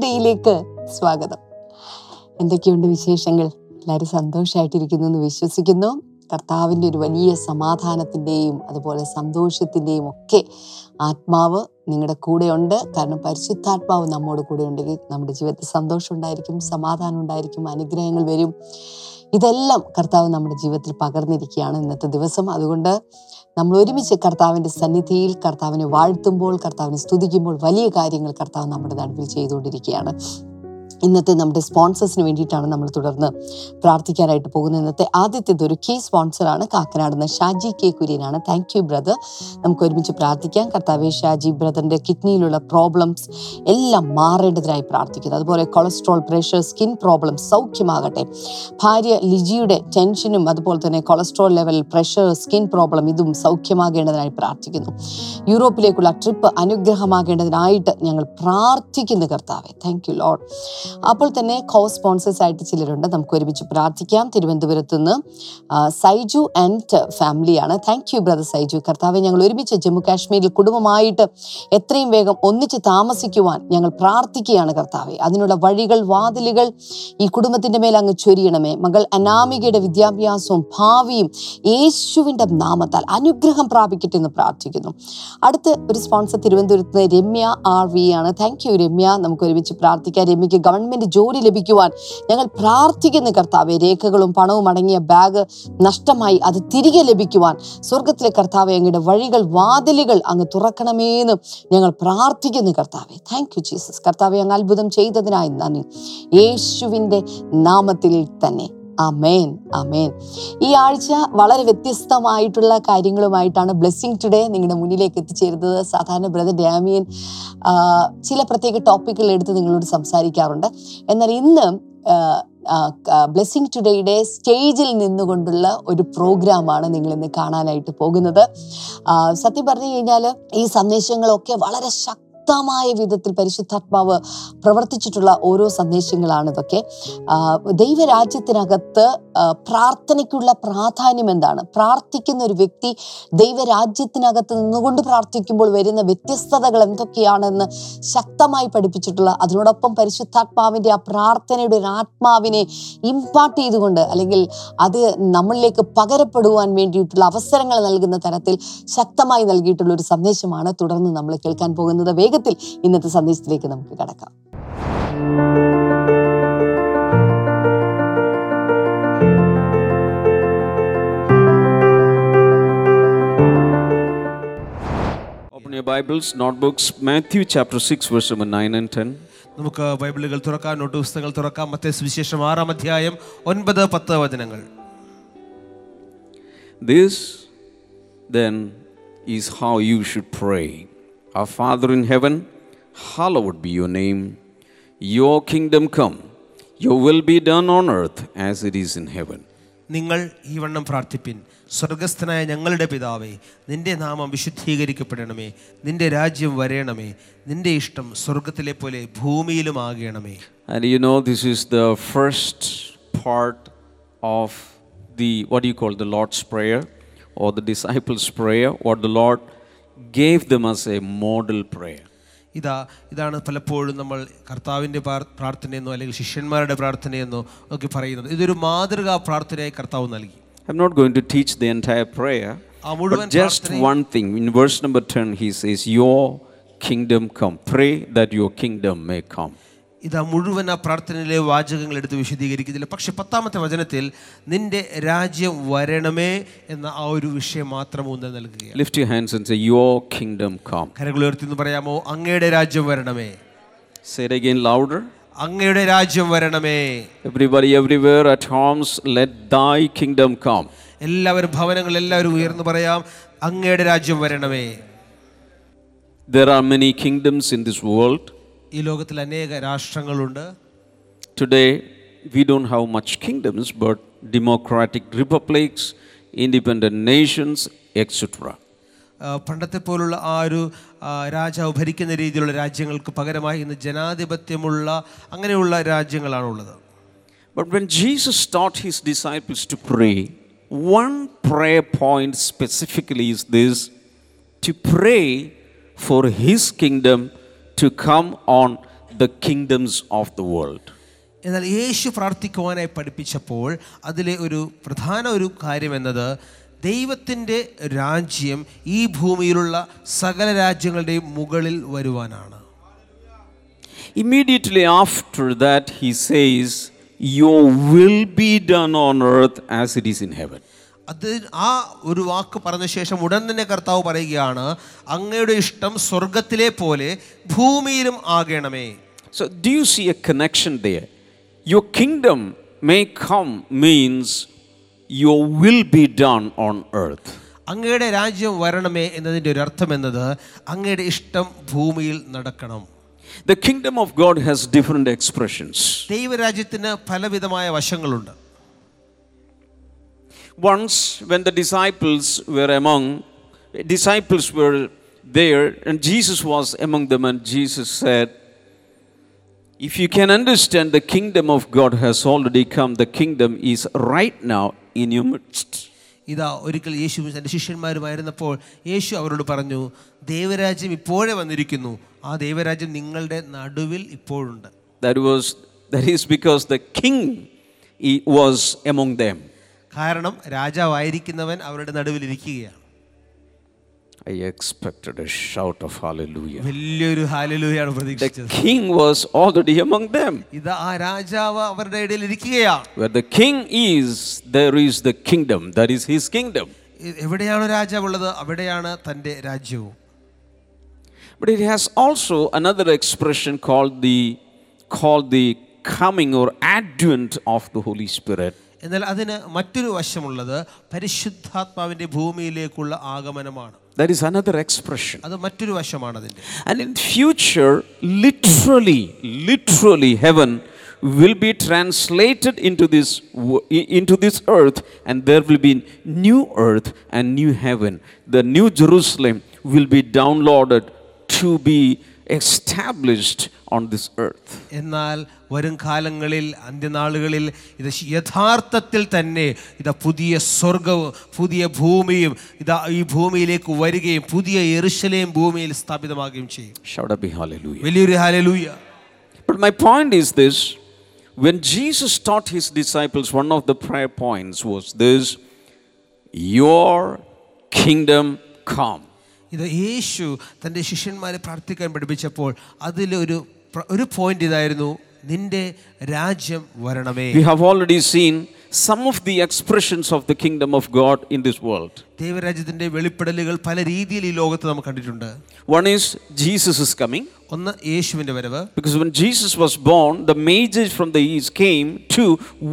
ടുഡേയിലേക്ക് സ്വാഗതം. എന്തൊക്കെയുണ്ട് വിശേഷങ്ങൾ? എല്ലാവരും സന്തോഷമായിട്ടിരിക്കുന്നു എന്ന് വിശ്വസിക്കുന്നു. കർത്താവിന്റെ ഒരു വലിയ സമാധാനത്തിന്റെയും അതുപോലെ സന്തോഷത്തിന്റെയും ഒക്കെ ആത്മാവ് നിങ്ങളുടെ കൂടെയുണ്ട് കാരണം പരിശുദ്ധാത്മാവ് നമ്മോട് കൂടെ ഉണ്ടെങ്കിൽ നമ്മുടെ ജീവിതത്തിൽ സന്തോഷം ഉണ്ടായിരിക്കും സമാധാനം ഉണ്ടായിരിക്കും അനുഗ്രഹങ്ങൾ വരും. ഇതെല്ലാം കർത്താവ് നമ്മുടെ ജീവിതത്തിൽ പകർന്നിരിക്കുകയാണ് ഇന്നത്തെ ദിവസം. അതുകൊണ്ട് നമ്മൾ ഒരുമിച്ച് കർത്താവിന്റെ സന്നിധിയിൽ കർത്താവിനെ വാഴ്ത്തുമ്പോൾ കർത്താവിനെ സ്തുതിക്കുമ്പോൾ വലിയ കാര്യങ്ങൾ കർത്താവ് നമ്മുടെ നടുവിൽ ചെയ്തുകൊണ്ടിരിക്കുകയാണ്. ഇന്നത്തെ നമ്മുടെ സ്പോൺസേഴ്സിന് വേണ്ടിയിട്ടാണ് നമ്മൾ തുടർന്ന് പ്രാർത്ഥിക്കാനായിട്ട് പോകുന്നത്. ഇന്നത്തെ ആദ്യത്തേത് ഒരു കീ സ്പോൺസറാണ് കാക്കനാട് നിന്ന് ഷാജി കെ കുര്യനാണ്. താങ്ക് യു ബ്രദർ നമുക്ക് ഒരുമിച്ച് പ്രാർത്ഥിക്കാം. കർത്താവെ ഷാജി ബ്രദറിന്റെ കിഡ്നിയിലുള്ള പ്രോബ്ലംസ് എല്ലാം മാറേണ്ടതിനായി പ്രാർത്ഥിക്കുന്നു. അതുപോലെ കൊളസ്ട്രോൾ പ്രഷർ സ്കിൻ പ്രോബ്ലം സൗഖ്യമാകട്ടെ. ഭാര്യ ലിജിയുടെ ടെൻഷനും അതുപോലെ തന്നെ cholesterol level pressure skin problem ഇതും സൗഖ്യമാകേണ്ടതിനായി പ്രാർത്ഥിക്കുന്നു. യൂറോപ്പിലേക്കുള്ള ട്രിപ്പ് അനുഗ്രഹമാകേണ്ടതിനായിട്ട് ഞങ്ങൾ പ്രാർത്ഥിക്കുന്നു കർത്താവെ. താങ്ക് യു ലോഡ് അപ്പോൾ തന്നെ കോ സ്പോൺസേഴ്സ് ആയിട്ട് ചിലരുണ്ട്. നമുക്ക് ഒരുമിച്ച് പ്രാർത്ഥിക്കാം. തിരുവനന്തപുരത്ത് നിന്ന് സൈജു ആൻഡ് ഫാമിലിയാണ്. Thank you brother Saiju. കർത്താവെ ഞങ്ങൾ ഒരുമിച്ച് ജമ്മു കാശ്മീരിൽ കുടുംബമായിട്ട് എത്രയും വേഗം ഒന്നിച്ച് താമസിക്കുവാൻ ഞങ്ങൾ പ്രാർത്ഥിക്കുകയാണ് കർത്താവെ. അതിനുള്ള വഴികൾ വാതിലുകൾ ഈ കുടുംബത്തിന്റെ മേൽ അങ്ങ് ചൊരിയണമേ. മകൾ അനാമികയുടെ വിദ്യാഭ്യാസവും ഭാവിയും യേശുവിന്റെ നാമത്താൽ അനുഗ്രഹം പ്രാപിക്കട്ടെ എന്ന് പ്രാർത്ഥിക്കുന്നു. അടുത്ത ഒരു സ്പോൺസർ തിരുവനന്തപുരത്ത് നിന്ന് രമ്യ ആർ വി ആണ്. Thank you Ramya. നമുക്ക് ഒരുമിച്ച് പ്രാർത്ഥിക്കാം. രമ്യക്ക് ഗവൺമെന്റ് ജോലി ലഭിക്കുവാൻ ഞങ്ങൾ പ്രാർത്ഥിക്കുന്ന കർത്താവെ. രേഖകളും പണവും അടങ്ങിയ ബാഗ് നഷ്ടമായി അത് തിരികെ ലഭിക്കുവാൻ സ്വർഗത്തിലെ കർത്താവെ അങ്ങയുടെ വഴികൾ വാതിലുകൾ അങ്ങ് തുറക്കണമേന്ന് ഞങ്ങൾ പ്രാർത്ഥിക്കുന്നു കർത്താവെ. താങ്ക് യു ജീസസ് കർത്താവെ അങ്ങ് അത്ഭുതം ചെയ്തതിനായി നന്ദി. യേശുവിന്റെ നാമത്തിൽ തന്നെ. അമേൻ അമേൻ ഈ ആഴ്ച വളരെ വ്യത്യസ്തമായിട്ടുള്ള കാര്യങ്ങളുമായിട്ടാണ് ബ്ലെസ്സിങ് ടുഡേ നിങ്ങളുടെ മുന്നിലേക്ക് എത്തിച്ചേരുന്നത്. സാധാരണ ബ്രദർ ഡാമിയൻ ചില പ്രത്യേക ടോപ്പിക്കുകൾ എടുത്ത് നിങ്ങളോട് സംസാരിക്കാറുണ്ട്. എന്നാൽ ഇന്ന് ബ്ലെസ്സിങ് ടുഡേയുടെ സ്റ്റേജിൽ നിന്നുകൊണ്ടുള്ള ഒരു പ്രോഗ്രാമാണ് നിങ്ങൾ ഇന്ന് കാണാനായിട്ട് പോകുന്നത്. സത്യം പറഞ്ഞു കഴിഞ്ഞാൽ ഈ സന്ദേശങ്ങളൊക്കെ വളരെ ശക്തമായ വിധത്തിൽ പരിശുദ്ധാത്മാവ് പ്രവർത്തിച്ചിട്ടുള്ള ഓരോ സന്ദേശങ്ങളാണ് ഇതൊക്കെ ദൈവരാജ്യത്തിനകത്ത് പ്രാർത്ഥനയ്ക്കുള്ള പ്രാധാന്യം എന്താണ്? പ്രാർത്ഥിക്കുന്ന ഒരു വ്യക്തി ദൈവരാജ്യത്തിനകത്ത് നിന്നുകൊണ്ട് പ്രാർത്ഥിക്കുമ്പോൾ വരുന്ന വ്യത്യസ്തതകൾ എന്തൊക്കെയാണെന്ന് ശക്തമായി പഠിപ്പിച്ചിട്ടുള്ള അതിനോടൊപ്പം പരിശുദ്ധാത്മാവിന്റെ ആ പ്രാർത്ഥനയുടെ ഒരു ആത്മാവിനെ ഇമ്പാർട്ട് ചെയ്തുകൊണ്ട് അല്ലെങ്കിൽ അത് നമ്മളിലേക്ക് പകരപ്പെടുവാൻ വേണ്ടിയിട്ടുള്ള അവസരങ്ങൾ നൽകുന്ന തരത്തിൽ ശക്തമായി നൽകിയിട്ടുള്ള ഒരു സന്ദേശമാണ് തുടർന്ന് നമ്മൾ കേൾക്കാൻ പോകുന്നത്. വേഗത്തിൽ ഇന്നത്തെ സന്ദേശത്തിലേക്ക് നമുക്ക് കടക്കാം. Your Bibles, notebooks, Matthew chapter 6, verse number 9 and 10. നമുക്ക് ബൈബിളുകൾ തുറക്കാം നോട്ട് പുസ്തകങ്ങൾ തുറക്കാം മറ്റേ സുവിശേഷം ആറാം അധ്യായം ഒൻപത് പത്ത് വചനങ്ങൾ This then is how you should pray. Our Father in heaven, hallowed be your name. Your kingdom come. Your will be done on earth as it is in heaven. നിങ്ങൾ ഈ വണ്ണം പ്രാർത്ഥിപ്പിൻ സ്വർഗസ്ഥനായ ഞങ്ങളുടെ പിതാവേ നിന്റെ നാമം വിശുദ്ധീകരിക്കപ്പെടണമേ നിന്റെ രാജ്യം വരയണമേ നിന്റെ ഇഷ്ടം സ്വർഗത്തിലെ പോലെ ഭൂമിയിലും ആകണമേ. And you know, this is the first part of the, what do you call, the Lord's Prayer or the disciples' prayer, what the Lord gave them as a model prayer. ഇതാ ഇതാണ് പലപ്പോഴും നമ്മൾ കർത്താവിന്റെ പ്രാർ- പ്രാർത്ഥനയെന്നോ അല്ലെങ്കിൽ ശിഷ്യന്മാരുടെ പ്രാർത്ഥനയെന്നോ ഒക്കെ പറയുന്നത്. ഇതൊരു മാതൃകാ പ്രാർത്ഥനയായി കർത്താവ് നൽകി. I'm not going to teach the entire prayer, ആ മുഴുവൻ but just പ്രാർത്ഥനയും- one thing. In verse number 10, he says, Your kingdom come. Pray that your kingdom may come. ഇതാ മുഴുവൻ ആ പ്രാർത്ഥനയിലെ വാചകങ്ങൾ എടുത്ത് വിശദീകരിക്കുന്നില്ല പക്ഷെ പത്താമത്തെ വചനത്തിൽ നിന്റെ രാജ്യം വരണമേ എന്ന ആ ഒരു വിഷയം മാത്രം ഊന്നൽ നൽകുകയാണ് Lift your hands and say, Your kingdom come. കരകൾ ഉയർത്തി എന്ന് പറയാമോ അങ്ങയുടെ രാജ്യം വരണമേ Say it again louder. അങ്ങയുടെ രാജ്യം വരണമേ Everybody, everywhere at homes, let thy kingdom come. എല്ലാവരും ഭവനങ്ങൾ എല്ലാവരും ഉയർന്നു പറയാം അങ്ങയുടെ രാജ്യം വരണമേ There are many kingdoms in this world. ഈ ലോകത്തിൽ അനേക രാഷ്ട്രങ്ങളുണ്ട് Today, we don't have much kingdoms, but democratic republics, independent nations, etc. പണ്ടത്തെ പോലുള്ള ആ ഒരു രാജാവ് ഭരിക്കുന്ന രീതിയിലുള്ള രാജ്യങ്ങൾക്ക് പകരമായി ഇന്ന് ജനാധിപത്യമുള്ള അങ്ങനെയുള്ള രാജ്യങ്ങളാണുള്ളത് But when Jesus taught his disciples to pray, one prayer point specifically is this to pray for his kingdom to come on the kingdoms of the world. എന്നാൽ യേശു പ്രാർത്ഥിക്കുവാനായി പഠിപ്പിച്ചപ്പോൾ അതിലെ ഒരു പ്രധാന ഒരു കാര്യം എന്നത് ദൈവത്തിന്റെ രാജ്യം ഈ ഭൂമിയിലുള്ള സകല രാജ്യങ്ങളുടെയും മുകളിൽ വരുവാനാണ് Immediately after that, he says, Your will be done on earth as it is in heaven. അത് ആ ഒരു വാക്ക് പറഞ്ഞ ശേഷം ഉടൻ തന്നെ കർത്താവ് പറയുകയാണ് അങ്ങയുടെ ഇഷ്ടം സ്വർഗത്തിലെ പോലെ ഭൂമിയിലും ആകണമേ So, do you see a connection there? Your kingdom may come means your will be done on earth. അങ്ങയുടെ രാജ്യം വരണമേ എന്നതിൻ്റെ ഒരു അർത്ഥം എന്നത് അങ്ങയുടെ ഇഷ്ടം ഭൂമിയിൽ നടക്കണം The kingdom of God has different expressions. ദൈവരാജ്യത്തിന് പലവിധമായ വശങ്ങളുണ്ട് Once, when the disciples were among, disciples were there, and Jesus was among them, and Jesus said, If you can understand, the kingdom of God has already come, the kingdom is right now in your midst. ഇതാ ഒരിക്കൽ യേശു തന്റെ ശിഷ്യന്മാരുമായിരുന്നപ്പോൾ യേശു അവരോട് പറഞ്ഞു ദൈവരാജ്യം ഇപ്പോഴേ വന്നിരിക്കുന്നു ആ ദൈവരാജ്യം നിങ്ങളുടെ നടുവിൽ ഇപ്പോഴുണ്ട് That was that is because the king he was among them. കാരണം രാജാവായിരിക്കുന്നവൻ അവരുടെ നടുവിൽ ഇരിക്കുകയാണ് I expected a shout of hallelujah. വലിയൊരു ഹാലലൂയാണ് The പ്രതീക്ഷിച്ചത് king was already among them. ഇത് ആ രാജാവ് അവരുടെ ഇടയിൽ ഇരിക്കുകയാണ് Where the king is, there is the kingdom. That is his kingdom. A- എവിടെയാണോ രാജാവുള്ളത് അവിടെയാണ് തൻ്റെ രാജ്യവും But it has also another expression called the called the coming or advent of the Holy Spirit. എന്നാൽ അതിന് മറ്റൊരു വശമുള്ളത് പരിശുദ്ധാത്മാവിൻ്റെ ഭൂമിയിലേക്കുള്ള ആഗമനമാണ് That is another expression. അത് മറ്റൊരു വശമാണ് അതിൻ്റെ And in future, literally, literally, heaven will be translated into this wo- i- into this earth, and there will be new earth and new heaven. The new Jerusalem will be downloaded to be established on this earth. എന്നാൽ വരും കാലങ്ങളിൽ അന്ത്യനാളുകളിൽ ഇത് യഥാർത്ഥത്തിൽ തന്നെ ഇത് പുതിയ സ്വർഗവും പുതിയ ഭൂമിയും ഇത് ഈ ഭൂമിയിലേക്ക് വരികയും പുതിയ എറിശലയും ഭൂമിയിൽ സ്ഥാപിതമാകുകയും ചെയ്യും. വലിയൊരു hallelujah But my point is this when Jesus taught his disciples, one of the prayer points was this Your kingdom come. ഇത് യേശു തന്റെ ശിഷ്യന്മാരെ പ്രാർത്ഥിക്കാൻ പഠിപ്പിച്ചപ്പോൾ അതിലൊരു ഒരു പോയിന്റ് ഇതായിരുന്നു നിന്റെ രാജ്യം വരണമേ We have already seen some of the expressions of the kingdom of God in this world. ദൈവരാജ്യത്തിൻ്റെ വെളിപ്പെടലുകൾ പല രീതിയിൽ ഈ ലോകത്ത് നമ്മൾ കണ്ടിട്ടുണ്ട് One is Jesus is coming. ഒന്ന് യേശുവിൻ്റെ വരവ് Because when Jesus was born, the mages from the east came to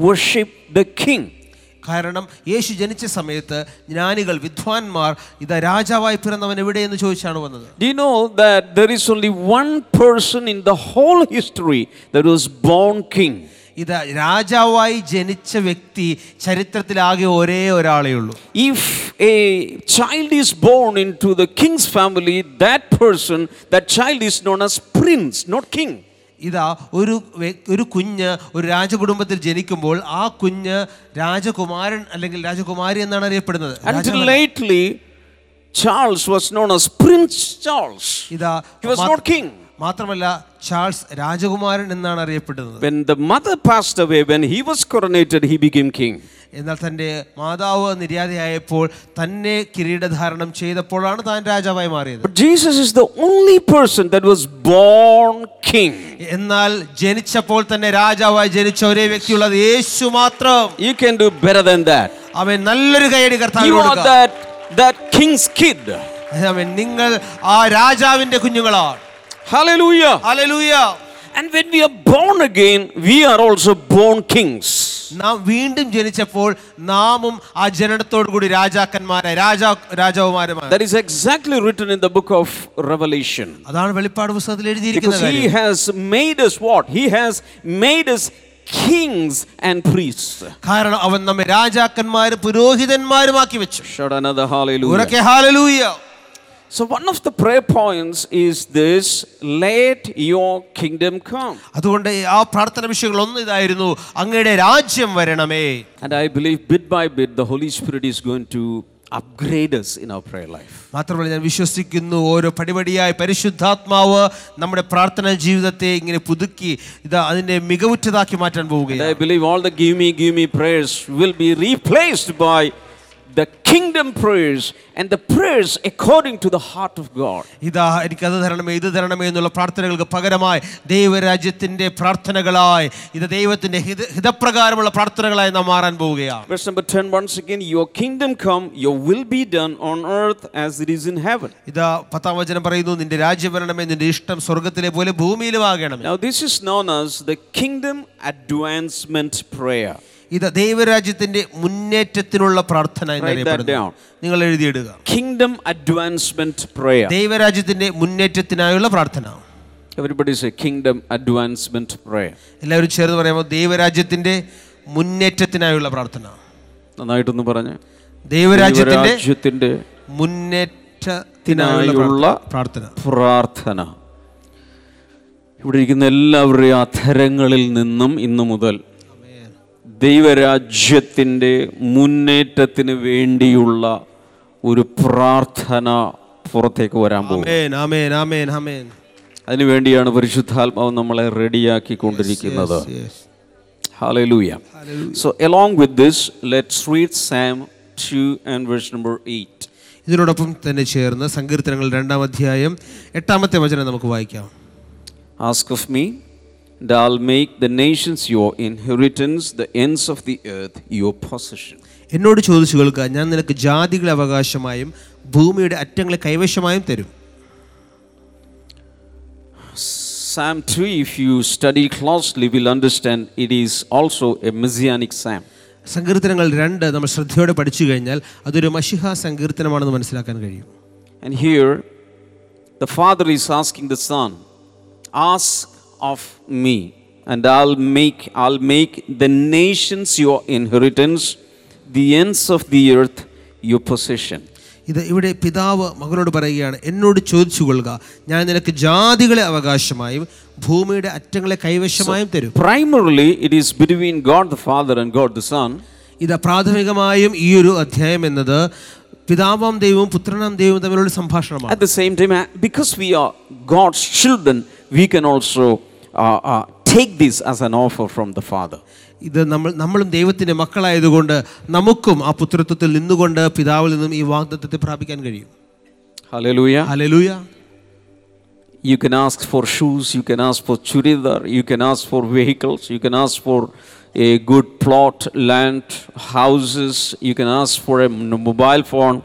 worship the king. കാരണം യേശു ജനിച്ച സമയത്ത് ജ്ഞാനികൾ വിദ്വാൻമാർ ഇതാ രാജാവായി പിറന്നവൻ എവിടെയെന്ന് ചോദിച്ചാണ് വന്നത് Do you know that there is only one person in the whole history that was born king? ഇതാ രാജാവായി ജനിച്ച വ്യക്തി ചരിത്രത്തിലാകെ ഒരേ ഒരാളേ ഉള്ളൂ If a child is born into the king's family, that person, that child is known as prince, not king. ഇതാ ഒരു ഒരു കുഞ്ഞ് ഒരു രാജകുടുംബത്തിൽ ജനിക്കുമ്പോൾ ആ കുഞ്ഞ് രാജകുമാരൻ അല്ലെങ്കിൽ രാജകുമാരി എന്നാണ് അറിയപ്പെടുന്നത്. Lately Charles was known as prince as ഇതാ he was not not king. മാത്രമല്ല ചാൾസ് രാജകുമാരൻ എന്നാണ് അറിയപ്പെടുന്നത് When the mother passed away, when he was coronated, he became king. എന്നാൽ തന്റെ മാതാവ് നിര്യാതയായപ്പോൾ തന്നെ കിരീടധാരണം ചെയ്തപ്പോഴാണ് താൻ രാജാവായി മാറിയത് Jesus is the only person that was born born king. എന്നാൽ ജനിച്ചപ്പോൾ തന്നെ രാജാവായി ജനിച്ച ഒരേ വ്യക്തിയുള്ളത് യേശു മാത്രം you can do better than that അവൻ നല്ലൊരു കൈയടി You കർത്താവിന് are that that that king's kid. അവൻ നിങ്ങൾ ആ രാജാവിന്റെ കുഞ്ഞുങ്ങളാണ് Hallelujah. Hallelujah. And when we are born again, we are also born kings. നാം വീണ്ടും ജനിച്ചപ്പോൾ നാമും ആ ജനനത്തോടു കൂടി രാജാക്കന്മാരെ Raja രാജാവുമാരുമാണ് That is exactly written in the book of Revelation. അതാണ് വെളിപ്പാട് പുസ്തകത്തിൽ Because എഴുതിയിരിക്കുന്നത് he has made us what? He has made us kings and priests. കാരണം അവൻ നമ്മെ രാജാക്കന്മാരും പുരോഹിതന്മാരുമാക്കി വെച്ചു Shout another hallelujah. ഉറക്കെ Hallelujah. So, one of the prayer points is this let your kingdom come. അതുകൊണ്ട് ആ പ്രാർത്ഥന വിഷയങ്ങൾ ഒന്ന് ഇതായിരുന്നു അങ്ങയുടെ രാജ്യം വരണമേ And I believe bit by bit the Holy Spirit is going to upgrade us in our prayer life. മാത്രമല്ല ഞാൻ വിശ്വസിക്കുന്നു ഓരോ പടിപടിയായി പരിശുദ്ധാത്മാവ് നമ്മുടെ പ്രാർത്ഥനാ ജീവിതത്തെ ഇങ്ങനെ പുതുക്കി ഇത് അതിന്റെ മികവുറ്റതാക്കി മാറ്റാൻ And പോവുകയാണ് I believe all the give me, give me prayers will be replaced by the kingdom prayers and the prayers according to the heart of God. ഇതാ എനിക്ക് അത് തരണമേ ഇത് തരണമേ എന്നുള്ള പ്രാർത്ഥനകൾക്ക് പകരമായി ദൈവരാജ്യത്തിന്റെ പ്രാർത്ഥനകളായി ഇത് ദൈവത്തിന്റെ ഹിത ഹിതപ്രകാരമുള്ള പ്രാർത്ഥനകളായി നാം മാറാൻ പോവുകയാണ് Verse number 10 once again, Your kingdom come, your will be done on earth as it is in heaven. ഇതാ പത്താം വചനം പറയുന്നു നിന്റെ രാജ്യം വരണമേ നിന്റെ ഇഷ്ടം സ്വർഗത്തിലെ പോലെ ഭൂമിയിലും ആകണമേ Now, this is known as the kingdom advancement prayer. ഇത് ദൈവരാജ്യത്തിന്റെ മുന്നേറ്റത്തിനുള്ള പ്രാർത്ഥന എന്നറിയപ്പെടുന്നു. നിങ്ങൾ എഴുതിയിടുക. Kingdom advancement prayer. ദൈവരാജ്യത്തിന്റെ മുന്നേറ്റത്തിനായുള്ള പ്രാർത്ഥന. Everybody say kingdom advancement prayer. എല്ലാവരും ചേർന്ന് പറയുമ്പോൾ ദൈവരാജ്യത്തിന്റെ മുന്നേറ്റത്തിനായുള്ള പ്രാർത്ഥന. നന്നായിട്ടൊന്ന് പറഞ്ഞു. ദൈവരാജ്യത്തിന്റെ രാജ്യത്തിന്റെ മുന്നേറ്റത്തിനായുള്ള പ്രാർത്ഥന. പ്രാർത്ഥന. ഇവിടെ ഇരിക്കുന്ന എല്ലാവരുടെയും അധരങ്ങളിൽ നിന്നും ഇന്നു മുതൽ ദൈവരാജ്യത്തിന്റെ മുന്നേറ്റത്തിന് വേണ്ടിയുള്ള ഒരു പ്രാർത്ഥന പുറത്തേക്ക് വരാൻ പോകും അതിനുവേണ്ടിയാണ് പരിശുദ്ധാത്മാവ് നമ്മളെ റെഡിയാക്കി കൊണ്ടിരിക്കുന്നത് Hallelujah. So, along with this, let's read Psalm 2 and verse number 8. ഇതിനോടൊപ്പം തന്നെ ചേർന്ന് സങ്കീർത്തനങ്ങൾ രണ്ടാം അധ്യായം എട്ടാമത്തെ വചനം നമുക്ക് വായിക്കാം. Ask of me, and I'll make the nations your inheritance, the ends of the earth your possession. എന്നോട് ചോദിച്ചു കേൾക്കുക ഞാൻ നിനക്ക് ജാതികളെ അവകാശമായും ഭൂമിയുടെ അറ്റങ്ങളെ കൈവശമായും തരും Psalm 3, if you study closely, will understand it is also a messianic psalm. സങ്കീർത്തനങ്ങൾ രണ്ട് നമ്മൾ ശ്രദ്ധയോടെ പഠിച്ചു കഴിഞ്ഞാൽ അതൊരു മഷിഹ സങ്കീർത്തനമാണെന്ന് മനസ്സിലാക്കാൻ കഴിയും And here, the Father is asking the Son, Ask of me, and I'll make, I'll make the nations your inheritance, the ends of the earth your possession. ഇത് ഇവിടെ പിതാവ് മകനോട് പറയുകയാണ് എന്നോട് ചോദിച്ചു കൊള്ളുക ഞാൻ നിനക്ക് ജാതികളെ അവകാശമായും ഭൂമിയുടെ അറ്റങ്ങളെ കൈവശമായും തരും Primarily, it is between God the Father and God the Son. ഇത് പ്രാഥമികമായും ഈ ഒരു അധ്യായം എന്നത് പിതാവാം ദൈവവും പുത്രനാം ദൈവവും തമ്മിലുള്ള സംഭാഷണമാണ് At the same time, uh, because we are God's children, we can also uh, uh, take this as an offer from the Father. ഇത് നമ്മൾ നമ്മളും ദൈവത്തിൻ്റെ മക്കളായതുകൊണ്ട് നമുക്കും ആ പുത്രത്വത്തിൽ നിന്നുകൊണ്ട് പിതാവിൽ നിന്നും ഈ വാഗ്ദത്തത്തെ പ്രാപിക്കാൻ കഴിയും Hallelujah. Hallelujah You can ask for shoes, you can ask for churidar, you can ask for vehicles, you can ask for a good plot, land, houses, you can ask for a m- mobile phone.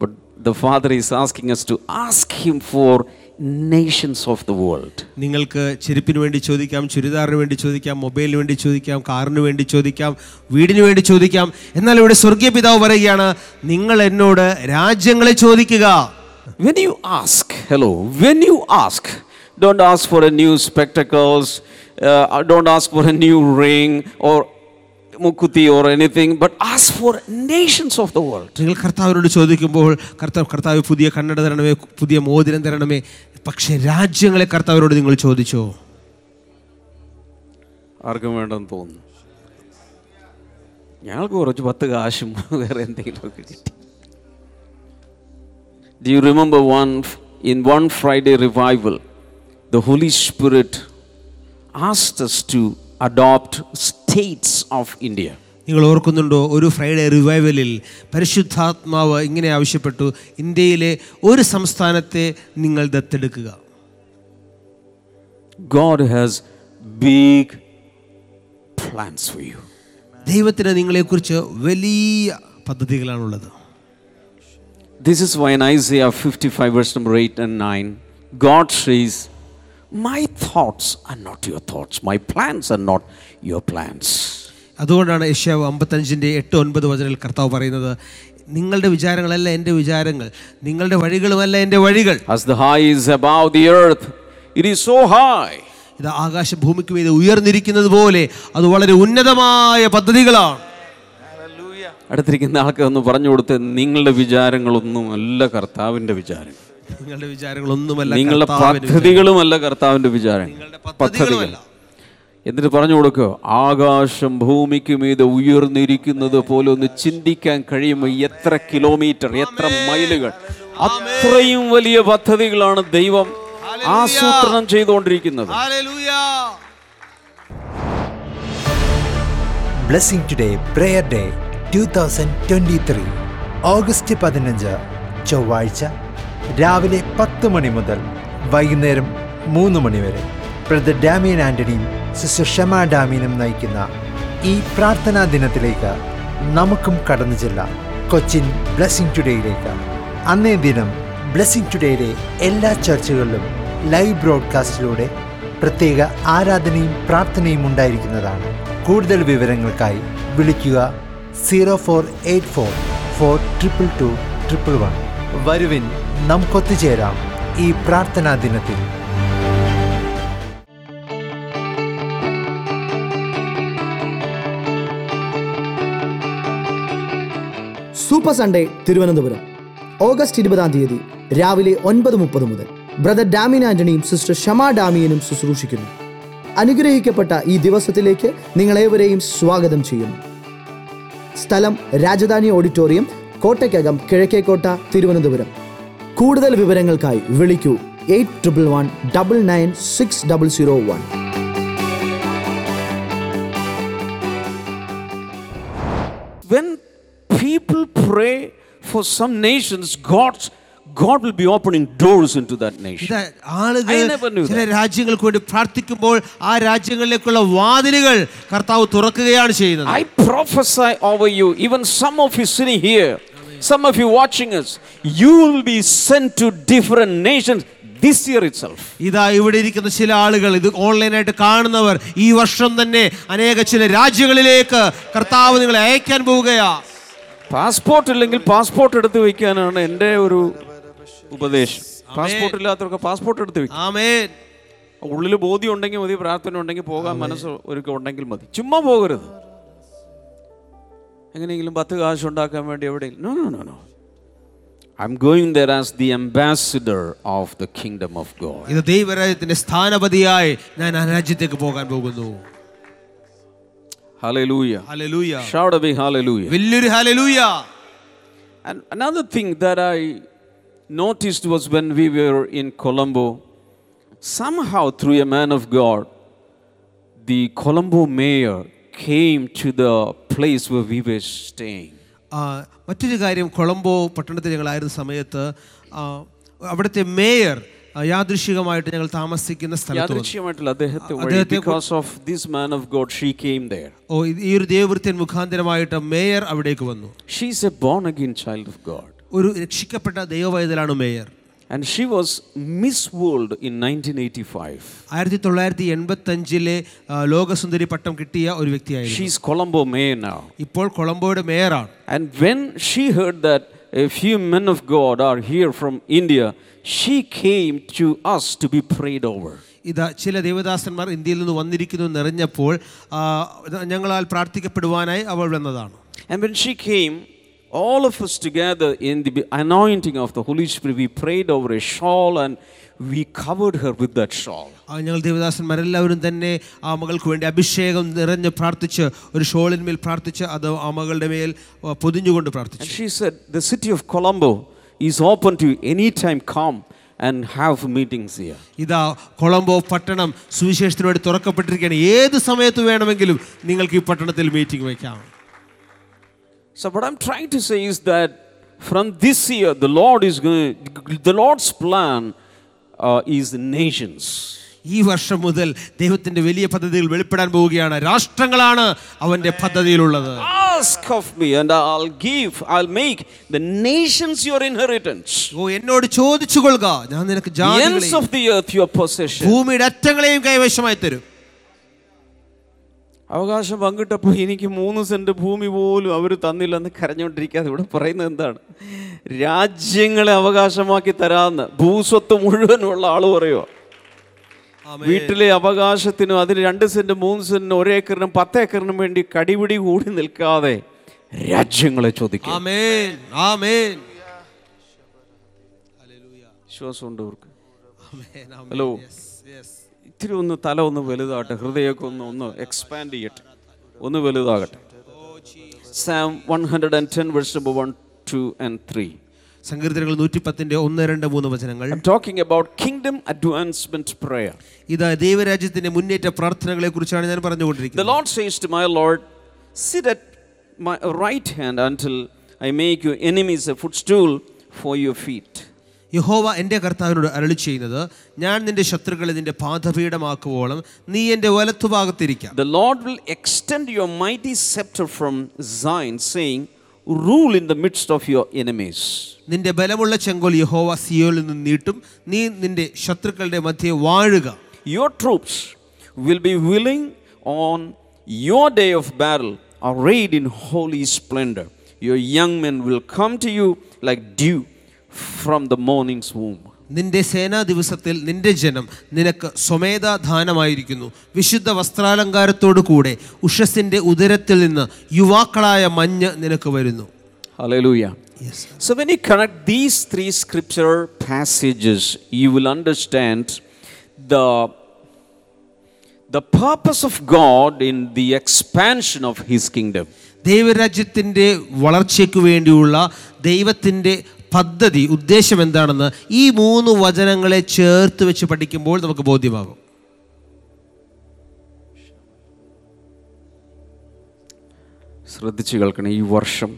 But the Father is asking us to ask Him for nations of the world. നിങ്ങൾക്ക് ചെരുപ്പിന് വേണ്ടി ചോദിക്കാം ചുരിദാറിന് വേണ്ടി ചോദിക്കാം മൊബൈലിന് വേണ്ടി ചോദിക്കാം കാറിന് വേണ്ടി ചോദിക്കാം വീടിന് വേണ്ടി ചോദിക്കാം എന്നാൽ ഇവിടെ സ്വർഗീയ പിതാവ് പറയുകയാണ് നിങ്ങൾ എന്നോട് രാജ്യങ്ങളെ ചോദിക്കുക when you ask hello when you ask don't ask for a new spectacles don't ask for a new ring ring or mukuti or anything, but ask for nations of the world. നിങ്ങൾ കർത്താവിനോട് ചോദിക്കുമ്പോൾ കർത്താവ് കർത്താവ് പുതിയ കണ്ണട തരണമേ പുതിയ മോതിരം തരണമേ പക്ഷേ രാജ്യങ്ങളെ കർത്താവിനോട് നിങ്ങൾ ചോദിച്ചോ? ആർക്കും വേണ്ടെന്ന് തോന്നുന്നു. ഞങ്ങൾക്ക് കുറച്ച് പത്ത് കാശും വേറെ എന്തെങ്കിലുമൊക്കെ കിട്ടി. Do you remember one in one Friday revival, the Holy Spirit asked us to adopt states of India. നിങ്ങൾ ഓർക്കുന്നുണ്ടോ ഒരു ഫ്രൈഡേ റിവൈവലിൽ പരിശുദ്ധാത്മാവ് ഇങ്ങനെ ആവശ്യപ്പെട്ടു ഇന്ത്യയിലെ ഒരു സംസ്ഥാനത്തെ നിങ്ങൾ ദത്തെടുക്കുക God has big plans for you. ദൈവത്തിന് നിങ്ങളെക്കുറിച്ച് വലിയ പദ്ധതികളാണുള്ളത് This is why in Isaiah 55, verse number 8 and 9, God says, My thoughts are not your thoughts my plans are not your plans അതുകൊണ്ടാണ് ഏഷ്യാവ് അമ്പത്തഞ്ചിന്റെ എട്ട് ഒൻപത് വചനൽ കർത്താവ് പറയുന്നത് നിങ്ങളുടെ വിചാരങ്ങളല്ല എന്റെ വിചാരങ്ങൾ നിങ്ങളുടെ വഴികളുമല്ല എന്റെ വഴികൾ. As the high is above the earth, it is so high. ഇത് ആകാശ ഭൂമിക്ക് മീതെ ഉയർന്നിരിക്കുന്നത് പോലെ അത് വളരെ ഉന്നതമായ പദ്ധതികളാണ്. അടുത്തിരിക്കുന്ന ആൾക്ക് ഒന്ന് പറഞ്ഞു കൊടുത്ത് നിങ്ങളുടെ വിചാരങ്ങളൊന്നും അല്ല കർത്താവിന്റെ വിചാരം. നിങ്ങളുടെ വിചാരങ്ങളൊന്നുമല്ല നിങ്ങളുടെ പദ്ധതികളുമല്ല കർത്താവിന്റെ വിചാരം. നിങ്ങളുടെ പദ്ധതികൾ. എന്നിട്ട് പറഞ്ഞു കൊടുക്കുക ആകാശം ഭൂമിക്ക് മീതെ ഉയർന്നിരിക്കുന്നത് പോലെ ഒന്ന് ചിന്തിക്കാൻ കഴിയുമോ? എത്ര കിലോമീറ്റർ എത്ര മൈലുകൾ? അത്രയും വലിയ പദ്ധതികളാണ് ദൈവം ആസൂത്രണം ചെയ്തുകൊണ്ടിരിക്കുന്നത്. Blessing today prayer day two thousand twenty three August പതിനഞ്ച് ചൊവ്വാഴ്ച. രാവിലെ പത്ത് മണി മുതൽ വൈകുന്നേരം മൂന്ന് മണി വരെ. ബ്രദർ ഡാമിയൻ ആന്റണിയും സിസ്റ്റർ ഷമ ഡാമിയനും നയിക്കുന്ന ഈ പ്രാർത്ഥനാ ദിനത്തിലേക്ക് നമുക്കും കടന്നു ചെല്ലാം. കൊച്ചിൻ ബ്ലെസ്സിംഗ് ടുഡേയിലേക്ക്. അന്നേ ദിനം ബ്ലെസ്സിംഗ് ടുഡേയിലെ എല്ലാ ചർച്ചകളിലും ലൈവ് ബ്രോഡ്കാസ്റ്റിലൂടെ പ്രത്യേക ആരാധനയും പ്രാർത്ഥനയും ഉണ്ടായിരിക്കുന്നതാണ്. കൂടുതൽ വിവരങ്ങൾക്കായി വിളിക്കുക zero four eight four four triple two triple one. വരുവിൻ നമുക്കൊത്തുചേരാം ഈ പ്രാർത്ഥനാ ദിനത്തിൽ. Super Sunday Thiruvananthapuram. ഓഗസ്റ്റ് ഇരുപതാം തീയതി രാവിലെ ഒൻപത് മുപ്പത് മുതൽ ബ്രദർ ഡാമിൻ ആന്റണിയും സിസ്റ്റർ ഷമ ഡാമിയനും ശുശ്രൂഷിക്കുന്നു. അനുഗ്രഹിക്കപ്പെട്ട ഈ ദിവസത്തിലേക്ക് നിങ്ങളേവരെയും സ്വാഗതം ചെയ്യുന്നു. സ്ഥലം രാജധാനി ഓഡിറ്റോറിയം കോട്ടയ്ക്കകം കിഴക്കേക്കോട്ട തിരുവനന്തപുരം. കൂടുതൽ വിവരങ്ങൾക്കായി വിളിക്കൂ eight triple one double nine six double zero one. When people pray for some nations, God's God will be opening doors into that nation. ഇത് ആളുകൾ I ചില രാജ്യങ്ങൾക്ക് വേണ്ടി പ്രാർത്ഥിക്കുമ്പോൾ ആ രാജ്യങ്ങളിലേക്കുള്ള വാതിലുകൾ കർത്താവ് തുറക്കുകയാണ് ചെയ്യുന്നത്. I prophesy over you, even some of you sitting here, some of you watching us, you will be sent to different nations this year itself. ഇതാ ഇവിടെ ഇരിക്കുന്ന ചില ആളുകൾ ഇത് ഓൺലൈനായിട്ട് കാണുന്നവർ ഈ വർഷം തന്നെ അനേക ചില രാജ്യങ്ങളിലേക്ക് കർത്താവ് നിങ്ങളെ അയക്കാൻ പോവുകയാ. പാസ്പോർട്ട് ഇല്ലെങ്കിൽ പാസ്പോർട്ട് എടുത്ത് വെക്കാനാണ് എന്റെ ഒരു ഉപദേശം. പാസ്പോർട്ട് ഇല്ലാത്തവർക്ക് പാസ്പോർട്ട് എടുത്ത് വെക്കും. ഉള്ളിൽ ബോധ്യം ഉണ്ടെങ്കിൽ മതി പ്രാർത്ഥന ഉണ്ടെങ്കിൽ പോകാൻ മനസ്സ് ഒരുക്കം ഉണ്ടെങ്കിൽ മതി. ചുമ്മാ പോകരുത്. എങ്ങനെയെങ്കിലും പത്ത് കാശ് ഉണ്ടാക്കാൻ വേണ്ടി എവിടെയെങ്കിലും no no no no I am going there as the ambassador of the kingdom of God ഇത് ദൈവരാജ്യത്തിന്റെ സ്ഥാനപതിയായി ഞാൻ ആ രാജ്യത്തേക്ക് പോകാൻ പോകുന്നു hallelujah hallelujah shout be hallelujah വലിയൊരു hallelujah And another thing that I noticed was when we were in Colombo, somehow through a man of God, the Colombo mayor came to the place where we were staying. മറ്റൊരു കാര്യം കൊളംബോ പട്ടണത്തിൽ ഞങ്ങളായിരുന്ന സമയത്ത് അവിടുത്തെ mayor യാദൃശികമായിട്ട് ഞങ്ങൾ താമസിക്കുന്ന. യാദൃശ്യമായിട്ടുള്ള അദ്ദേഹത്തെ വഴി because of this man of God, she came there. ഓ ഈ ഒരു ദേവവൃത്യൻ മുഖാന്തരമായിട്ട് മേയർ അവിടേക്ക് വന്നു She's a born again child of God. ഒരു രക്ഷിക്കപ്പെട്ട ദൈവവൈതലാണ് mayor And she was Miss World in 1985. ആയിരത്തി തൊള്ളായിരത്തി എൺപത്തി അഞ്ചിലെ ലോകസുന്ദരി പട്ടം കിട്ടിയ ഒരു വ്യക്തിയായിരുന്നു She's Colombo mayor now. ഇപ്പോൾ കൊളംബോയുടെ മേയറാണ് And when she heard that a few men of God are here from India, she came to us to be prayed over. ഇതാ ചില ദേവദാസന്മാർ ഇന്ത്യയിൽ നിന്ന് വന്നിരിക്കുന്നു എന്നറിഞ്ഞപ്പോൾ ആ, ഞങ്ങളാൽ പ്രാർത്ഥിക്കപ്പെടുവാനായി അവൾ വന്നതാണ് And when she came, all of us together in the anointing of the Holy Spirit, we prayed over a shawl and we covered her with that shawl. ആ, ഞങ്ങൾ ദേവദാസന്മാരെല്ലാവരും തന്നെ ആ മകൾക്ക് വേണ്ടി അഭിഷേകം നിറഞ്ഞ് പ്രാർത്ഥിച്ച് ഒരു ഷോളിന്മേൽ പ്രാർത്ഥിച്ച് അത് ആ മകളുടെ മേൽ ആ, പൊതിഞ്ഞുകൊണ്ട് And പ്രാർത്ഥിച്ചു she said, The city of Colombo is open to you anytime come and have meetings here. ഇതാ കൊളംബോ പട്ടണം സുവിശേഷത്തിന് വേണ്ടി തുറക്കപ്പെട്ടിരിക്കുകയാണ് ഏത് സമയത്ത് വേണമെങ്കിലും നിങ്ങൾക്ക് ഈ പട്ടണത്തിൽ മീറ്റിംഗ് വയ്ക്കാം So, what I'm trying to say is that from this year, the Lord is going. The Lord's plan uh, is the nations. ഈ വർഷം മുതൽ ദൈവത്തിന്റെ വലിയ പദ്ധതികൾ വെളിപ്പെടാൻ പോവുകയാണ് രാഷ്ട്രങ്ങളാണ് അവന്റെ പദ്ധതിയിലുള്ളത് Ask of me, and I'll give. I'll make the nations your inheritance. ഓ എന്നോട് ചോദിച്ചു കൊള്ളുക ഞാൻ നിനക്ക് The ends ജാതികളെയും of the earth your possession. ഭൂമിയുടെ അറ്റങ്ങളെയും കൈവശമായി തരും അവകാശം പങ്കിട്ടപ്പോൾ എനിക്ക് മൂന്ന് സെന്റ് ഭൂമി പോലും അവർ തന്നില്ലെന്ന് കരഞ്ഞുകൊണ്ടിരിക്കാതെ ഇവിടെ പറയുന്നത് എന്താണ്? രാജ്യങ്ങളെ അവകാശമാക്കി തരാമെന്ന് ഭൂസ്വത്ത് മുഴുവനുള്ള ആൾ പറയുമോ വീട്ടിലെ അവകാശത്തിനും അതിന് രണ്ട് സെന്റ് മൂന്ന് സെന്റിനും ഒരേക്കറിനും പത്ത് ഏക്കറിനും വേണ്ടി കടിപിടി കൂടി നിൽക്കാതെ രാജ്യങ്ങളെ ചോദിക്കും. വിശ്വാസമുണ്ട് അവർക്ക്. ഹലോ. ഇത്തിരി ഒന്ന് തല ഒന്ന് വലുതാകട്ടെ ഹൃദയമൊക്കെ ഒന്ന് ഒന്ന് എക്സ്പാൻഡ് ചെയ്യട്ടെ. ഒന്ന് വലുതാകട്ടെ. Psalm one hundred and ten verse number one two and three സങ്കീർത്തനങ്ങൾ നൂറ്റിപ്പത്തിന്റെ ഒന്ന് രണ്ട് മൂന്ന് വചനങ്ങൾ. Talking about about kingdom advancement prayer. ഇത് ദൈവരാജ്യത്തിന്റെ മുന്നേറ്റ പ്രാർത്ഥനകളെ കുറിച്ചാണ് ഞാൻ The പറഞ്ഞുകൊണ്ടിരിക്കുന്നത് Lord says to my Lord, Sit at my right hand until I make your enemies a footstool for your feet. യഹോവ എന്റെ കർത്താവിനോട് അരളി ചെയ്യുന്നത് ഞാൻ നിന്റെ ശത്രുക്കളെ നിന്റെ പാദപീഠമാക്കുവോളം നീ എന്റെ വലത്തുഭാഗത്തിരിക്കാം The Lord will extend your mighty scepter from Zion, saying, Rule in the midst of your enemies. നിന്റെ ബലമുള്ള ചെങ്കോൽ യഹോവ സിയോയിൽ നിന്ന് നീട്ടും നീ നിന്റെ ശത്രുക്കളുടെ മധ്യേ വാഴുക Your troops will be willing on your day of battle, arrayed in holy splendor. Your young men will come to you like dew from the morning's womb. നിന്റെ സേനാ ദിവസത്തിൽ നിന്റെ ജനം നിനക്ക് സ്വമേധാദാനമായിരിക്കുന്നു വിശുദ്ധ വസ്ത്രാലങ്കാരത്തോടു കൂടെ ഉഷസിന്റെ ഉദരത്തിൽ നിന്ന് യുവാക്കളായ മഞ്ഞ് നിനക്ക് വരുന്നു Hallelujah. So, when you connect these three scripture passages, you will understand the, the purpose of God in the expansion of His kingdom. ദൈവരാജ്യത്തിന്റെ വളർച്ചയ്ക്ക് വേണ്ടിയുള്ള ദൈവത്തിന്റെ പദ്ധതി ഉദ്ദേശം എന്താണെന്ന് ഈ മൂന്ന് വചനങ്ങളെ ചേർത്ത് വെച്ച് പഠിക്കുമ്പോൾ നമുക്ക് ബോധ്യമാകും. ശ്രദ്ധിച്ചു കേൾക്കണം ഈ വർഷം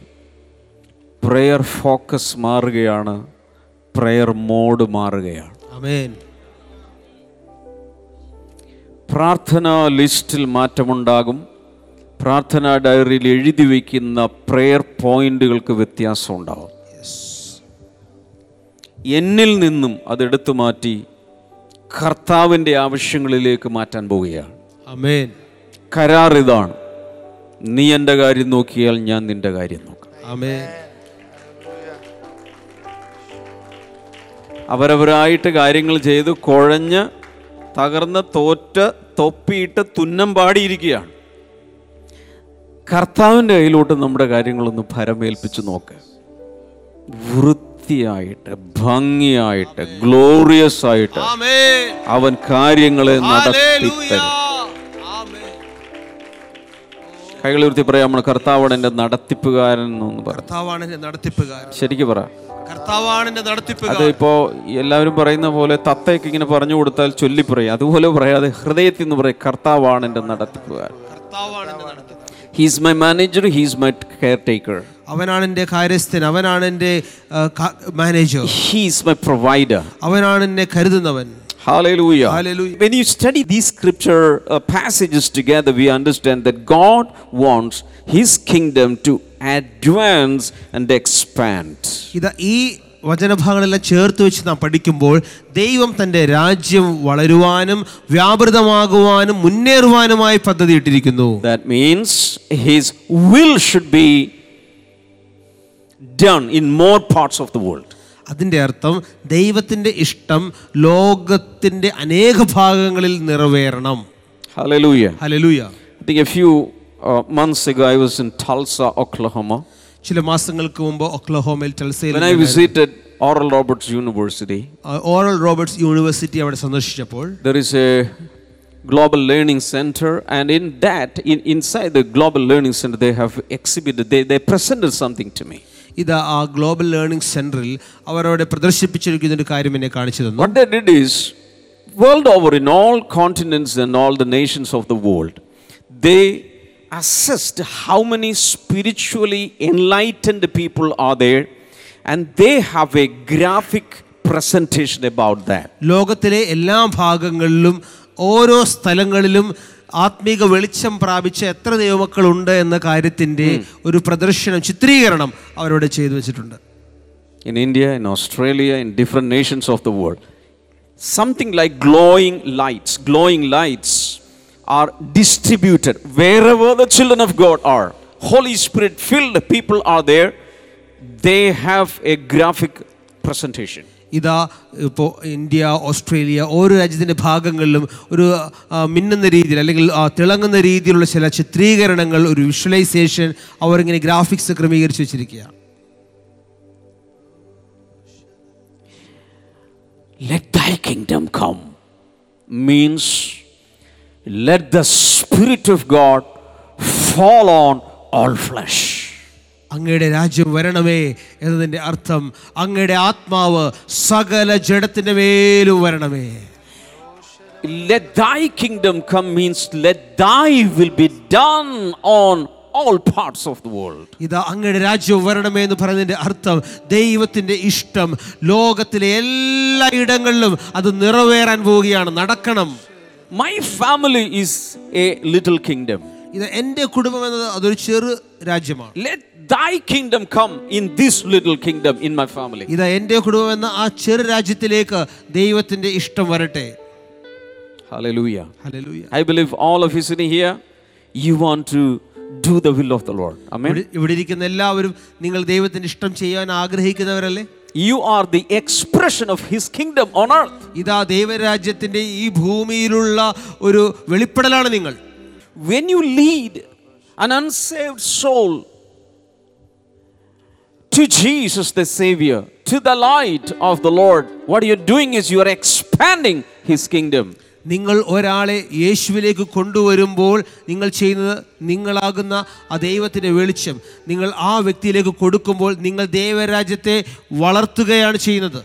പ്രെയർ ഫോക്കസ് മാറുകയാണ് പ്രെയർ മോഡ് മാറുകയാണ്. അമേൻ പ്രാർത്ഥന ലിസ്റ്റിൽ മാറ്റമുണ്ടാകും. പ്രാർത്ഥനാ ഡയറിയിൽ എഴുതി വയ്ക്കുന്ന പ്രെയർ പോയിന്റുകൾക്ക് വ്യത്യാസം ഉണ്ടാവും എന്നിൽ നിന്നും അതെടുത്തു മാറ്റി കർത്താവിന്റെ ആവശ്യങ്ങളിലേക്ക് മാറ്റാൻ പോവുകയാണ്. അമേൻ കരാർ ഇതാണ്. നീ എന്റെ കാര്യം നോക്കിയാൽ ഞാൻ നിന്റെ കാര്യം നോക്കാം. അമേൻ അവരവരായിട്ട് കാര്യങ്ങൾ ചെയ്ത് കുഴഞ്ഞ് തകർന്ന് തോറ്റ് തൊപ്പിയിട്ട് തുന്നം പാടിയിരിക്കുകയാണ്. കർത്താവിന്റെ കയ്യിലോട്ട് നമ്മുടെ കാര്യങ്ങളൊന്ന് ഭരമേൽപ്പിച്ച് നോക്ക്. വൃത്തിയായിട്ട് ഭംഗിയായിട്ട് ഗ്ലോറിയസ് ആയിട്ട് അവൻ കാര്യങ്ങളെ നടത്തി കൈകൾ ഉയർത്തി പറയാം നമ്മൾ കർത്താവാണ് എന്റെ നടത്തിപ്പുകാരൻ എന്ന് നടത്തിപ്പുകാരൻ. ശരിക്കും പറ. കർത്താവാണ് എന്റെ അത് ഇപ്പോ എല്ലാവരും പറയുന്ന പോലെ തത്തയ്ക്ക് ഇങ്ങനെ പറഞ്ഞു കൊടുത്താൽ ചൊല്ലി പറയും അതുപോലെ പറയാതെ ഹൃദയത്തിൽ നിന്ന് പറയും കർത്താവാണ് എന്റെ നടത്തിപ്പുകാരൻ. കർത്താവാണ് എന്റെ നടത്തിപ്പുകാരൻ. He's my manager he's my caretaker അവനാണ് എൻ്റെ കാര്യസ്ഥൻ അവനാണ് എൻ്റെ മാനേജർ ഹീസ് മൈ പ്രൊവൈഡർ അവനാണ് എന്നെ കരുതുന്നവൻ Hallelujah. Hallelujah. When you study these scripture uh, passages together, we understand that God wants His kingdom to advance and expand. ഇത് ഈ വചനഭാഗങ്ങളെല്ലാം ചേർത്ത് വെച്ച് നാം പഠിക്കുമ്പോൾ ദൈവം തന്റെ രാജ്യം വളരുവാനും വ്യാപൃതമാകുവാനും മുന്നേറുവാനുമായി പദ്ധതി ഇട്ടിരിക്കുന്നു That means His will should be done in more parts of the world. അതിന്റെ അർത്ഥം ദൈവത്തിന്റെ ഇഷ്ടം ലോകത്തിന്റെ അനേക ഭാഗങ്ങളിൽ നിറവേറണം hallelujah hallelujah I think a few uh, months ago, I was in Tulsa, Oklahoma. ചില മാസങ്ങൾക്ക് മുമ്പ് ഒക്ലഹോമയിൽ ടൽസയിൽ When I visited Oral Roberts University, Oral Roberts University അവിടെ സന്ദർശിച്ചപ്പോൾ there is a global learning center, and in that, in, inside the global learning center, they have exhibited, they, they presented something to me. ഇത് ആ global learning സെന്ററിൽ അവർ അവിടെ പ്രദർശിപ്പിച്ചിരിക്കുന്ന ഒരു കാര്യം എന്നെ കാണിച്ചു തന്നു What they did is, world over, in all continents and all the nations of the world, they assessed how many spiritually enlightened people are there, and they have a graphic presentation about that. ലോകത്തിലെ എല്ലാ ഭാഗങ്ങളിലും ഓരോ സ്ഥലങ്ങളിലും ആത്മീക വെളിച്ചം പ്രാപിച്ച എത്ര ദൈവമക്കളുണ്ട് എന്ന കാര്യത്തിൻ്റെ ഒരു പ്രദർശനം ചിത്രീകരണം അവരോട് ചെയ്തു വെച്ചിട്ടുണ്ട് in India, in Australia, in different nations of the world. Something like glowing lights, glowing lights are distributed wherever the children of God are. Holy Spirit filled people are there. They have a graphic presentation. ഇതാ ഇപ്പോൾ India Australia ഓരോ രാജ്യത്തിൻ്റെ ഭാഗങ്ങളിലും ഒരു ആ, മിന്നുന്ന രീതിയിൽ അല്ലെങ്കിൽ ആ, തിളങ്ങുന്ന രീതിയിലുള്ള ചില ചിത്രീകരണങ്ങൾ ഒരു വിഷ്വലൈസേഷൻ അവരിങ്ങനെ ഗ്രാഫിക്സ് ക്രമീകരിച്ച് വെച്ചിരിക്കുകയാണ് Let thy kingdom come. means let the spirit of God fall on all flesh അങ്ങയുടെ രാജ്യം വരണമേ എന്നതിന്റെ അർത്ഥം അങ്ങയുടെ ആത്മാവ് സകല ജഡത്തിന്റെ മേലും വരണമേ. Let thy kingdom come means let thy will be done on all parts of the world. ida angade രാജ്യം varaname എന്ന് പറയുന്നതിന്റെ അർത്ഥം ദൈവത്തിന്റെ ഇഷ്ടം ലോകത്തിലെ എല്ലാ ഇടങ്ങളിലും അത് നിറവേറാൻ പോവുകയാണ്. നടക്കണം. My family is a little kingdom. ഇത് എന്റെ കുടുംബം എന്നത് അതൊരു ചെറു രാജ്യമാണ് Let thy kingdom come in this little kingdom in my family. ഇത് എന്റെ കുടുംബം എന്ന ആ ചെറു രാജ്യത്തിലേക്ക് ദൈവത്തിന്റെ ഇഷ്ടം വരട്ടെ Hallelujah. Hallelujah I believe all of you sitting here, you want to do the will of the Lord. Amen. ഇവിടെ- ഇവിടെ ഇരിക്കുന്ന എല്ലാവരും നിങ്ങൾ ദൈവത്തിന്റെ ഇഷ്ടം ചെയ്യാൻ ആഗ്രഹിക്കുന്നവരല്ലേ You are the expression of His kingdom on earth. ഇതാ ദൈവരാജ്യത്തിന്റെ ഈ ഭൂമിയിലുള്ള ഒരു വെളിപ്പെടലാണ് നിങ്ങൾ When you lead an unsaved soul to Jesus the Savior, to the light of the Lord, what you're doing is you are expanding His kingdom. നിങ്ങൾ ഒരാളെ യേശുവിലേക്ക് കൊണ്ടുവരുമ്പോൾ നിങ്ങൾ ചെയ്യുന്നത് നിങ്ങളാകുന്ന ആ ദൈവത്തിന്റെ വെളിച്ചം നിങ്ങൾ ആ വ്യക്തിയിലേക്ക് കൊടുക്കുമ്പോൾ നിങ്ങൾ ദൈവരാജ്യത്തെ വളർത്തുകയാണ് ചെയ്യുന്നത്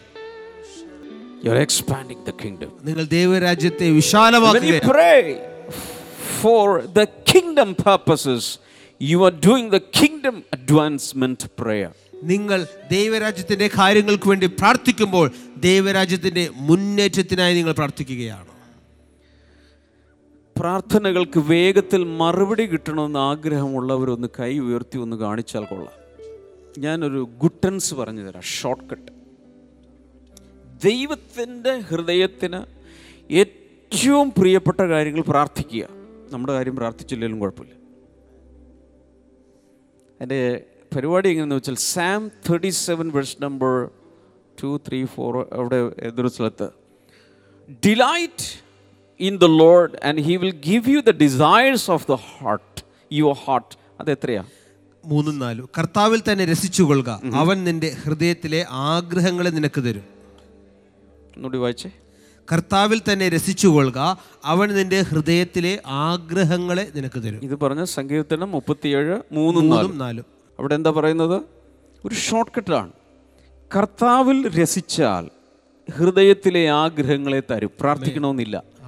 You're expanding the kingdom. നിങ്ങൾ ദൈവരാജ്യത്തെ When you pray for the kingdom purposes, you are doing the kingdom advancement prayer. നിങ്ങൾ ദൈവരാജ്യത്തിന്റെ കാര്യങ്ങൾക്ക് വേണ്ടി പ്രാർത്ഥിക്കുമ്പോൾ ദൈവരാജ്യത്തിന്റെ മുന്നേറ്റത്തിനായി നിങ്ങൾ പ്രാർത്ഥിക്കുകയാണ് പ്രാർത്ഥനകൾക്ക് വേഗത്തിൽ മറുപടി കിട്ടണമെന്ന് ആഗ്രഹമുള്ളവരൊന്ന് കൈ ഉയർത്തി ഒന്ന് കാണിച്ചാൽ കൊള്ളാം. ഞാനൊരു ഗുട്ടൻസ് പറഞ്ഞു തരാം ഷോർട്ട് കട്ട് ദൈവത്തിന്റെ ഹൃദയത്തിന് ഏറ്റവും പ്രിയപ്പെട്ട കാര്യങ്ങൾ പ്രാർത്ഥിക്കുക. നമ്മുടെ കാര്യം പ്രാർത്ഥിച്ചില്ലെങ്കിലും കുഴപ്പമില്ല. എന്റെ പരിപാടി എങ്ങനെയെന്ന് വെച്ചാൽ psalm thirty seven verse number two three four അവിടെ ഏതൊരു സ്ഥലത്ത് delight in the Lord and he will give you the desires of the heart your heart അത് എത്രയാ? മൂന്നും നാലും. കർത്താവിൽ തന്നെ രസിച്ചു കൊള്ളുക അവൻ നിന്റെ ഹൃദയത്തിലെ ആഗ്രഹങ്ങളെ നിനക്ക് തരും. ഒന്നുകൂടി വായിച്ചേ. കർത്താവിൽ തന്നെ രസിച്ചു കൊള്ളുക അവൻ നിന്റെ ഹൃദയത്തിലെ ആഗ്രഹങ്ങളെ നിനക്ക് തരും. ഇത് പറഞ്ഞ സങ്കീർത്തനം മുപ്പത്തിയേഴ് മൂന്നും നാലും. നാലും. അവിടെ എന്താ പറയുന്നത്? ഒരു ഷോർട്ട് കട്ടാണ് കർത്താവിൽ രസിച്ചാൽ ഹൃദയത്തിലെ ആഗ്രഹങ്ങളെ തരും. പ്രാർത്ഥിക്കണമെന്നില്ല.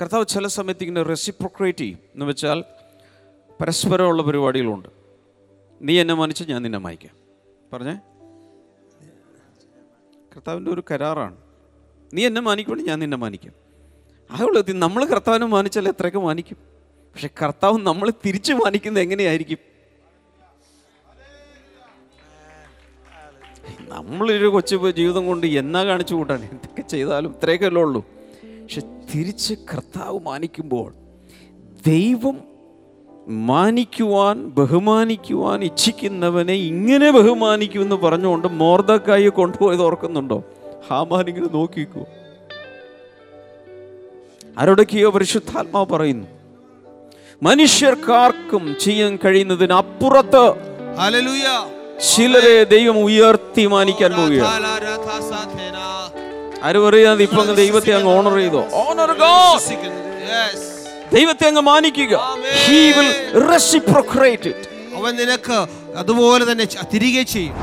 കർത്താവ് ചില സമയത്ത് ഇങ്ങനെ റെസിപ്രോക്രേറ്റ് ചെയ്യും എന്ന് വെച്ചാൽ പരസ്പരമുള്ള പരിപാടികളുണ്ട്. നീ എന്നെ മാനിച്ച് ഞാൻ നിന്നെ മായിക്കാം പറഞ്ഞേ? കർത്താവിന്റെ ഒരു കരാറാണ്. നീ എന്നെ മാനിക്കുമ്പോൾ ഞാൻ നിന്നെ മാനിക്കാം. അതുള്ള നമ്മൾ കർത്താവിനെ മാനിച്ചാൽ എത്രയൊക്കെ മാനിക്കും? പക്ഷെ കർത്താവ് നമ്മളെ തിരിച്ചു മാനിക്കുന്നത് എങ്ങനെയായിരിക്കും? നമ്മളൊരു കൊച്ചു ജീവിതം കൊണ്ട് എന്നാ കാണിച്ചു കൂട്ടാൻ? എന്തൊക്കെ ചെയ്താലും ഇത്രയൊക്കെ അല്ലേ ഉള്ളൂ. പക്ഷെ തിരിച്ച് കർത്താവ് മാനിക്കുമ്പോൾ ദൈവം മാനിക്കുവാൻ ബഹുമാനിക്കുവാൻ ഇച്ഛിക്കുന്നവനെ ഇങ്ങനെ ബഹുമാനിക്കുമെന്ന് പറഞ്ഞുകൊണ്ട് മോർദക്കായി കൊണ്ടുപോയത് ഓർക്കുന്നുണ്ടോ? ഹാമാനിങ്ങനെ നോക്കിക്കോ. ആരോടൊക്കെയോ പരിശുദ്ധാത്മാവ് പറയുന്നു മനുഷ്യർക്കാർക്കും ചെയ്യാൻ കഴിയുന്നതിന് അപ്പുറത്ത് ചിലരെ ദൈവം ഉയർത്തി മാനിക്കാൻ പോവുകയാണ്. ആരും അറിയാതെ ഇപ്പൊ അങ്ങ് ദൈവത്തെ അങ്ങ് ഓണർ ചെയ്തോ? ഓണർ ദൈവത്തെ അങ്ങ് മാനിക്കുക. അവൻ നിനക്ക് അതുപോലെ തന്നെ തിരികെ ചെയ്യും.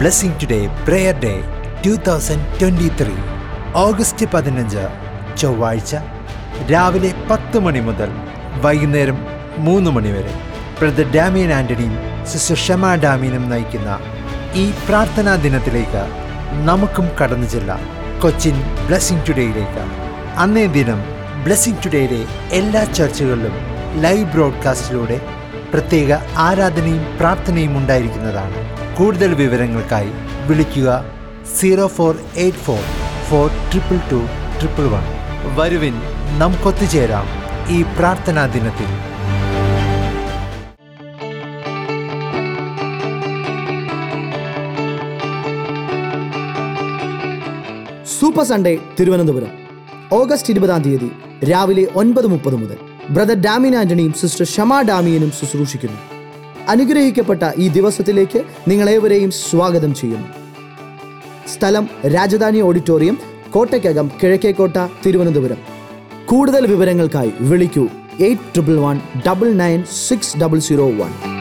Blessing today prayer day two thousand twenty three August പതിനഞ്ച് ചൊവ്വാഴ്ച രാവിലെ പത്ത് മണി മുതൽ വൈകുന്നേരം മൂന്ന് മണി വരെ. ഡാമിയൻ ആന്റണിയും സിസ്റ്റർ ഷമ ഡാമിനും നയിക്കുന്ന ഈ പ്രാർത്ഥനാ ദിനത്തിലേക്ക് നമുക്കും കടന്നു ചെല്ലാം. കൊച്ചിൻ ബ്ലെസ്സിംഗ് ടുഡേയിലേക്ക് അന്നേ ദിനം ബ്ലെസ്സിംഗ് ടുഡേയിലെ എല്ലാ ചർച്ചുകളിലും ലൈവ് ബ്രോഡ്കാസ്റ്റിലൂടെ പ്രത്യേക ആരാധനയും പ്രാർത്ഥനയും ഉണ്ടായിരിക്കുന്നതാണ്. കൂടുതൽ വിവരങ്ങൾക്കായി വിളിക്കുക zero four eight four four triple two triple one. വരുവിൻ നമുക്കൊത്തുചേരാം ഈ പ്രാർത്ഥനാ ദിനത്തിൽ. Super Sunday Thiruvananthapuram. ഓഗസ്റ്റ് ഇരുപതാം തീയതി രാവിലെ ഒൻപത് മുപ്പത് മുതൽ. ബ്രദർ ഡാമിൻ ആന്റണിയും സിസ്റ്റർ ഷമ ഡാമിയനും ശുശ്രൂഷിക്കുന്നു. അനുഗ്രഹിക്കപ്പെട്ട ഈ ദിവസത്തിലേക്ക് നിങ്ങളേവരെയും സ്വാഗതം ചെയ്യുന്നു സ്ഥലം രാജധാനി ഓഡിറ്റോറിയം കോട്ടയ്ക്കകം കിഴക്കേക്കോട്ട തിരുവനന്തപുരം. കൂടുതൽ വിവരങ്ങൾക്കായി വിളിക്കൂ eight triple one double nine six double zero one.